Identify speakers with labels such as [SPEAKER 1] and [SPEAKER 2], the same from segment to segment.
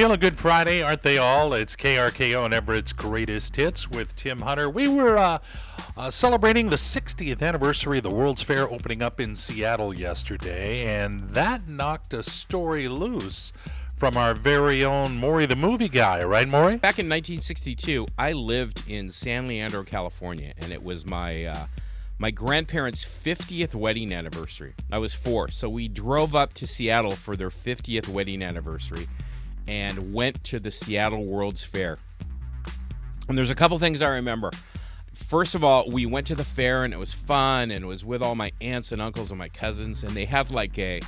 [SPEAKER 1] Feeling good Friday, aren't they all? It's KRKO and Everett's Greatest Hits with Tim Hunter. We were uh, uh, celebrating the 60th anniversary of the World's Fair opening up in Seattle yesterday, and that knocked a story loose from our very own Maury the movie guy, right, Maury?
[SPEAKER 2] Back in 1962, I lived in San Leandro, California, and it was my uh, my grandparents' 50th wedding anniversary. I was four, so we drove up to Seattle for their 50th wedding anniversary and went to the Seattle World's Fair. And there's a couple things I remember. First of all, we went to the fair and it was fun and it was with all my aunts and uncles and my cousins and they had like a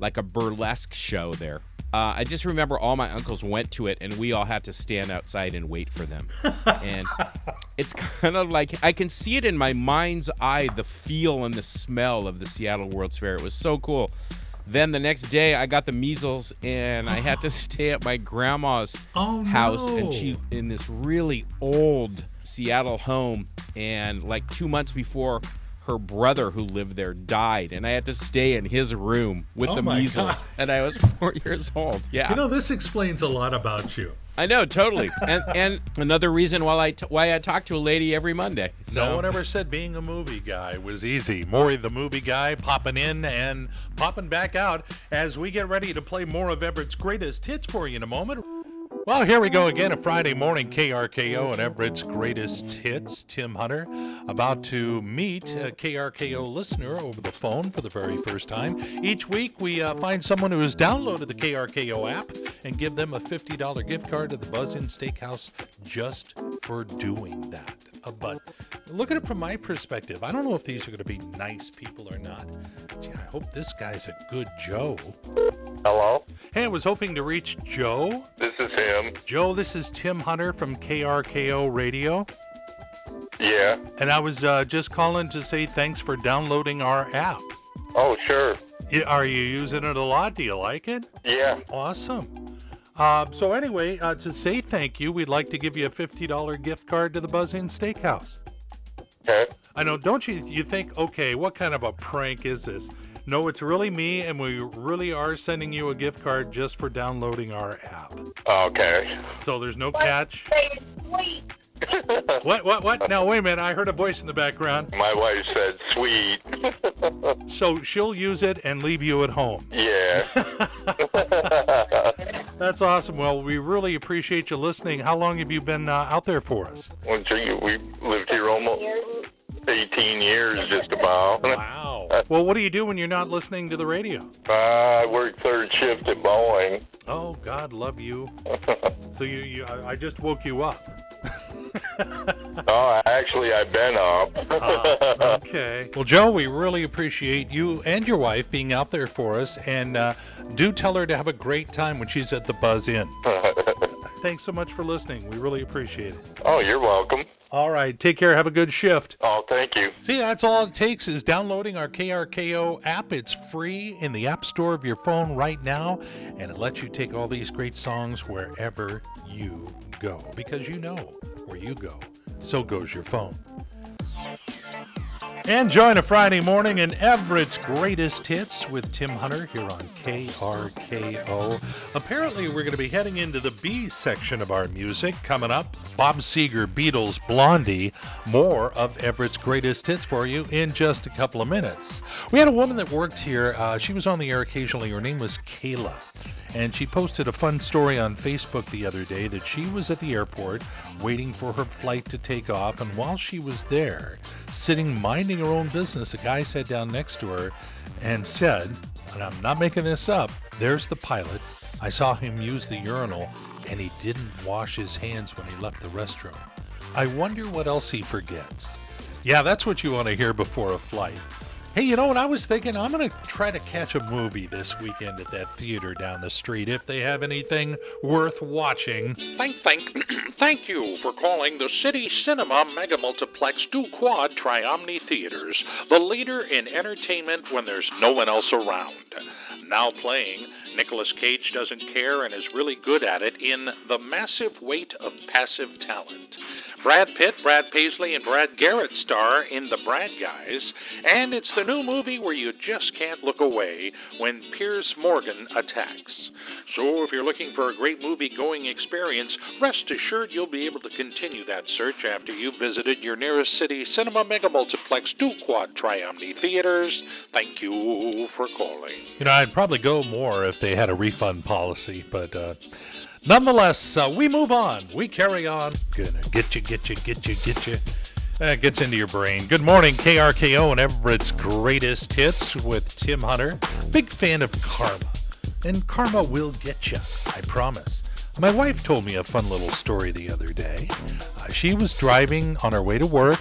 [SPEAKER 2] like a burlesque show there. Uh, I just remember all my uncles went to it and we all had to stand outside and wait for them. and it's kind of like I can see it in my mind's eye the feel and the smell of the Seattle World's Fair. It was so cool. Then the next day, I got the measles and I had to stay at my grandma's
[SPEAKER 3] Oh,
[SPEAKER 2] house,
[SPEAKER 3] no.
[SPEAKER 2] and she in this really old Seattle home. And like two months before, her brother who lived there died, and I had to stay in his room with
[SPEAKER 3] Oh
[SPEAKER 2] the measles.
[SPEAKER 3] God.
[SPEAKER 2] And I was four years old. Yeah,
[SPEAKER 3] You know, this explains a lot about you.
[SPEAKER 2] I know totally. And and another reason why I t- why I talk to a lady every Monday. So
[SPEAKER 1] No one ever said being a movie guy was easy. Maury, the movie guy, popping in and popping back out as we get ready to play more of Everett's greatest hits for you in a moment. Well, here we go again, a Friday morning KRKO and Everett's greatest hits. Tim Hunter about to meet a KRKO listener over the phone for the very first time. Each week, we uh, find someone who has downloaded the KRKO app and give them a $50 gift card to the Buzz Inn Steakhouse just for doing that. Uh, but look at it from my perspective. I don't know if these are going to be nice people or not. Gee, I hope this guy's a good Joe.
[SPEAKER 4] Hello,
[SPEAKER 1] Hey, I was hoping to reach Joe.
[SPEAKER 4] this is him.
[SPEAKER 1] Joe, this is Tim Hunter from KRKO Radio.
[SPEAKER 4] Yeah.
[SPEAKER 1] And I was uh, just calling to say thanks for downloading our app.
[SPEAKER 4] Oh, sure.
[SPEAKER 1] Are you using it a lot? Do you like it?
[SPEAKER 4] Yeah.
[SPEAKER 1] Awesome. Uh, so, anyway, uh, to say thank you, we'd like to give you a $50 gift card to the Buzz Inn Steakhouse.
[SPEAKER 4] Okay.
[SPEAKER 1] I know, don't you? You think, okay, what kind of a prank is this? No, it's really me, and we really are sending you a gift card just for downloading our app.
[SPEAKER 4] Okay.
[SPEAKER 1] So there's no catch. What? What? What? Now wait a minute. I heard a voice in the background.
[SPEAKER 4] My wife said sweet.
[SPEAKER 1] So she'll use it and leave you at home.
[SPEAKER 4] Yeah.
[SPEAKER 1] That's awesome. Well, we really appreciate you listening. How long have you been uh, out there for us?
[SPEAKER 4] Well, gee, we lived here almost 18 years, just about.
[SPEAKER 1] Wow. Well, what do you do when you're not listening to the radio?
[SPEAKER 4] Uh, I work third shift at Boeing.
[SPEAKER 1] Oh, God, love you. So you, you I, I just woke you up.
[SPEAKER 4] Oh, actually, I've been up.
[SPEAKER 1] Ah, okay. Well, Joe, we really appreciate you and your wife being out there for us, and uh, do tell her to have a great time when she's at the Buzz Inn. Thanks so much for listening. We really appreciate it.
[SPEAKER 4] oh, you're welcome.
[SPEAKER 1] All right. Take care. Have a good shift.
[SPEAKER 4] Oh, thank you.
[SPEAKER 1] See, that's all it takes is downloading our KRKO app. It's free in the App Store of your phone right now, and it lets you take all these great songs wherever you go because you know where you go. So goes your phone. And join a Friday morning in Everett's greatest hits with Tim Hunter here on KRKO. Apparently, we're going to be heading into the B section of our music coming up. Bob Seger, Beatles, Blondie, more of Everett's greatest hits for you in just a couple of minutes. We had a woman that worked here. Uh, she was on the air occasionally. Her name was Kayla. And she posted a fun story on Facebook the other day that she was at the airport waiting for her flight to take off. And while she was there, sitting minding her own business, a guy sat down next to her and said, and I'm not making this up, there's the pilot. I saw him use the urinal and he didn't wash his hands when he left the restroom. I wonder what else he forgets. Yeah, that's what you want to hear before a flight. Hey, you know what I was thinking? I'm going to try to catch a movie this weekend at that theater down the street if they have anything worth watching.
[SPEAKER 5] Thank, thank, thank you for calling the City Cinema Mega Multiplex Du Quad Triomni Theaters, the leader in entertainment when there's no one else around. Now playing, Nicolas Cage doesn't care and is really good at it in The Massive Weight of Passive Talent. Brad Pitt, Brad Paisley, and Brad Garrett star in The Brad Guys, and it's the new movie where you just can't look away when Piers Morgan attacks. So if you're looking for a great movie going experience, rest assured you'll be able to continue that search after you've visited your nearest city cinema mega multiplex two quad Triomni theaters. Thank you for calling.
[SPEAKER 1] You know, I'd probably go more if they had a refund policy, but uh, nonetheless, uh, we move on. We carry on. Gonna get you, get you, get you, get you. That gets into your brain. Good morning, KRKO and Everett's greatest hits with Tim Hunter. Big fan of karma. And karma will get you, I promise. My wife told me a fun little story the other day. Uh, she was driving on her way to work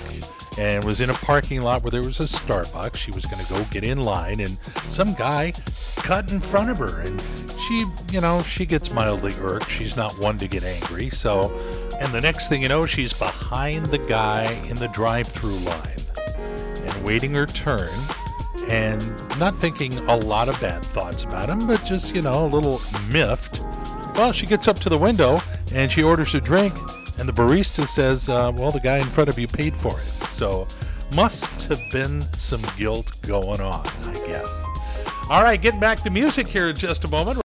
[SPEAKER 1] and was in a parking lot where there was a Starbucks. She was going to go get in line, and some guy cut in front of her. And she, you know, she gets mildly irked. She's not one to get angry. So, and the next thing you know, she's behind the guy in the drive through line and waiting her turn and not thinking a lot of bad thoughts about him, but just, you know, a little miffed. Well, she gets up to the window and she orders a drink, and the barista says, uh, Well, the guy in front of you paid for it. So, must have been some guilt going on, I guess. All right, getting back to music here in just a moment.